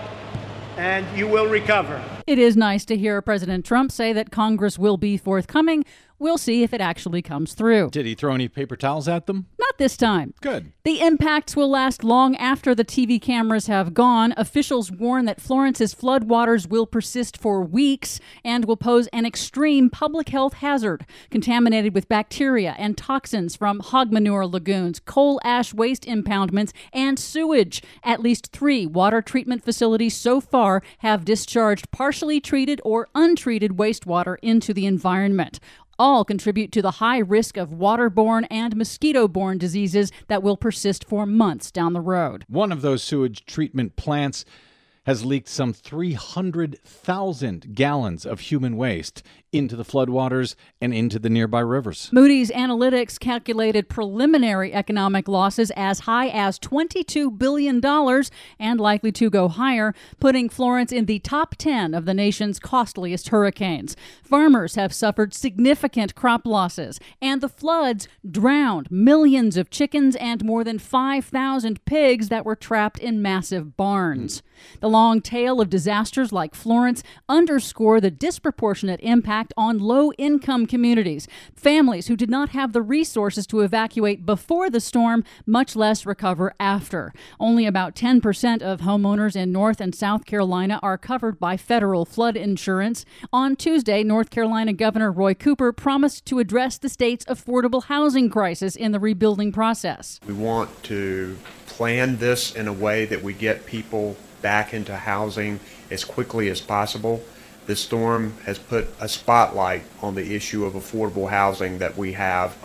and you will recover. It is nice to hear President Trump say that Congress will be forthcoming. We'll see if it actually comes through. Did he throw any paper towels at them? Not this time. Good. The impacts will last long after the TV cameras have gone. Officials warn that Florence's floodwaters will persist for weeks and will pose an extreme public health hazard, contaminated with bacteria and toxins from hog manure lagoons, coal ash waste impoundments, and sewage. At least three water treatment facilities so far have discharged partially treated or untreated wastewater into the environment all contribute to the high risk of waterborne and mosquito borne diseases that will persist for months down the road. One of those sewage treatment plants has leaked some 300,000 gallons of human waste into the floodwaters and into the nearby rivers. Moody's Analytics calculated preliminary economic losses as high as $22 billion and likely to go higher, putting Florence in the top 10 of the nation's costliest hurricanes. Farmers have suffered significant crop losses, and the floods drowned millions of chickens and more than 5,000 pigs that were trapped in massive barns. The long tail of disasters like Florence underscore the disproportionate impact on low income communities, families who did not have the resources to evacuate before the storm, much less recover after. Only about 10% of homeowners in North and South Carolina are covered by federal flood insurance. On Tuesday, North Carolina Governor Roy Cooper promised to address the state's affordable housing crisis in the rebuilding process. We want to plan this in a way that we get people back into housing as quickly as possible. This storm has put a spotlight on the issue of affordable housing that we have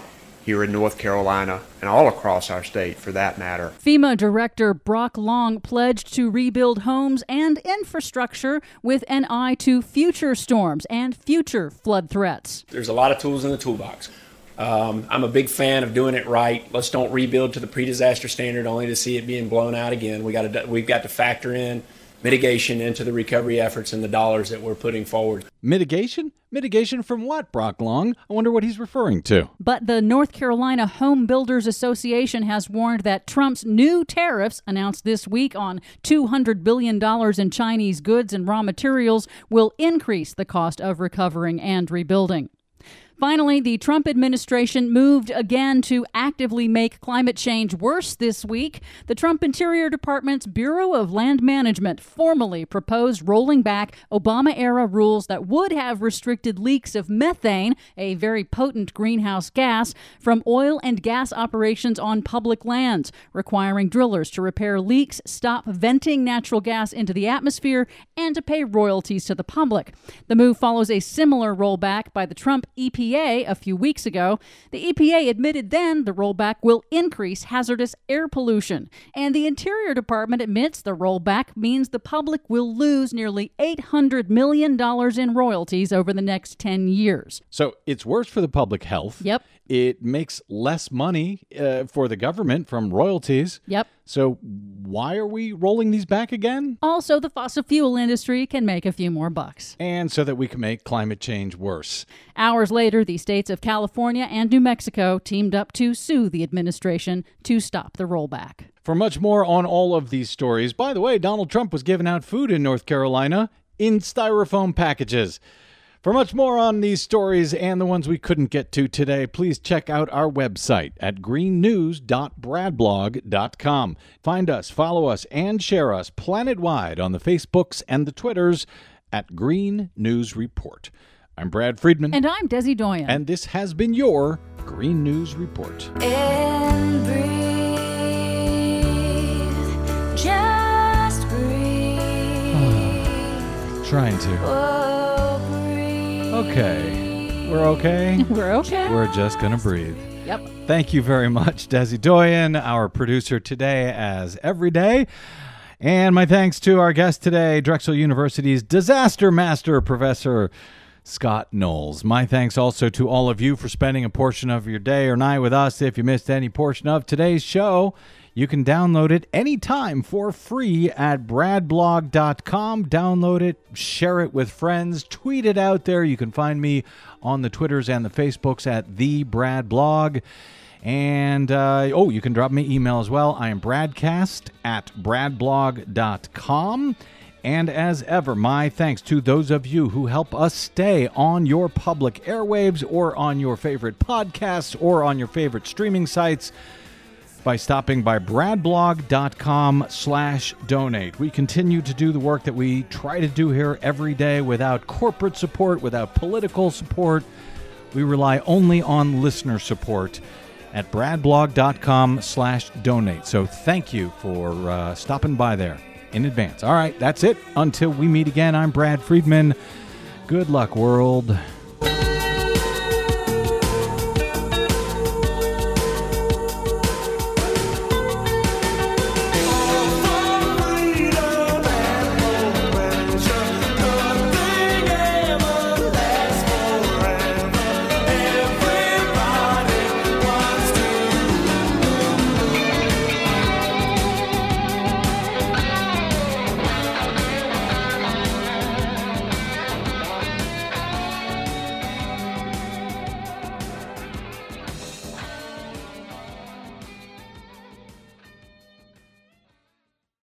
here in North Carolina and all across our state for that matter. FEMA Director Brock Long pledged to rebuild homes and infrastructure with an eye to future storms and future flood threats. There's a lot of tools in the toolbox. Um, I'm a big fan of doing it right. Let's don't rebuild to the pre-disaster standard only to see it being blown out again. We got to we've got to factor in mitigation into the recovery efforts and the dollars that we're putting forward. Mitigation? Mitigation from what, Brock Long? I wonder what he's referring to. But the North Carolina Home Builders Association has warned that Trump's new tariffs, announced this week on $200 billion in Chinese goods and raw materials, will increase the cost of recovering and rebuilding. Finally, the Trump administration moved again to actively make climate change worse this week. The Trump Interior Department's Bureau of Land Management formally proposed rolling back Obama era rules that would have restricted leaks of methane, a very potent greenhouse gas, from oil and gas operations on public lands, requiring drillers to repair leaks, stop venting natural gas into the atmosphere, and to pay royalties to the public. The move follows a similar rollback by the Trump EPA EPA a few weeks ago, the EPA admitted then the rollback will increase hazardous air pollution. And the Interior Department admits the rollback means the public will lose nearly $800 million in royalties over the next 10 years. So it's worse for the public health. Yep. It makes less money uh, for the government from royalties. Yep. So why are we rolling these back again? Also, the fossil fuel industry can make a few more bucks. And so that we can make climate change worse. Hours later, the states of California and New Mexico teamed up to sue the administration to stop the rollback. For much more on all of these stories, by the way, Donald Trump was giving out food in North Carolina in styrofoam packages. For much more on these stories and the ones we couldn't get to today, please check out our website at greennews.bradblog.com. Find us, follow us, and share us planet-wide on the Facebooks and the Twitters at Green News Report. I'm Brad Friedman. And I'm Desi Doyen. And this has been your Green News Report. And breathe, just breathe. Trying to. Breathe. Okay. We're okay. We're okay. We're just going to breathe. Yep. Thank you very much, Desi Doyen, our producer today, as every day. And my thanks to our guest today, Drexel University's disaster master, Professor Scott Knowles. My thanks also to all of you for spending a portion of your day or night with us. If you missed any portion of today's show, you can download it anytime for free at bradblog.com. Download it, share it with friends, tweet it out there. You can find me on the Twitters and the Facebooks at the Brad Blog. And uh, oh, you can drop me email as well. I am bradcast at bradblog.com. And as ever, my thanks to those of you who help us stay on your public airwaves or on your favorite podcasts or on your favorite streaming sites by stopping by bradblog.com slash donate. We continue to do the work that we try to do here every day without corporate support, without political support. We rely only on listener support at bradblog.com slash donate. So thank you for uh, stopping by there in advance. All right, that's it. Until we meet again, I'm Brad Friedman. Good luck, world.